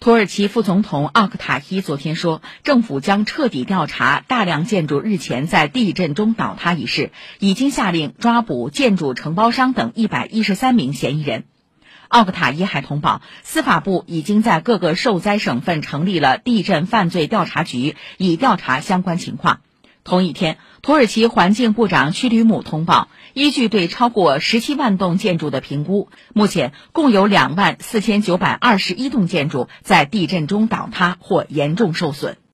土耳其副总统奥克塔伊昨天说，政府将彻底调查大量建筑日前在地震中倒塌一事，已经下令抓捕建筑承包商等一百一十三名嫌疑人。奥克塔伊还通报，司法部已经在各个受灾省份成立了地震犯罪调查局，以调查相关情况。同一天，土耳其环境部长屈吕姆通报，依据对超过十七万栋建筑的评估，目前共有两万四千九百二十一栋建筑在地震中倒塌或严重受损。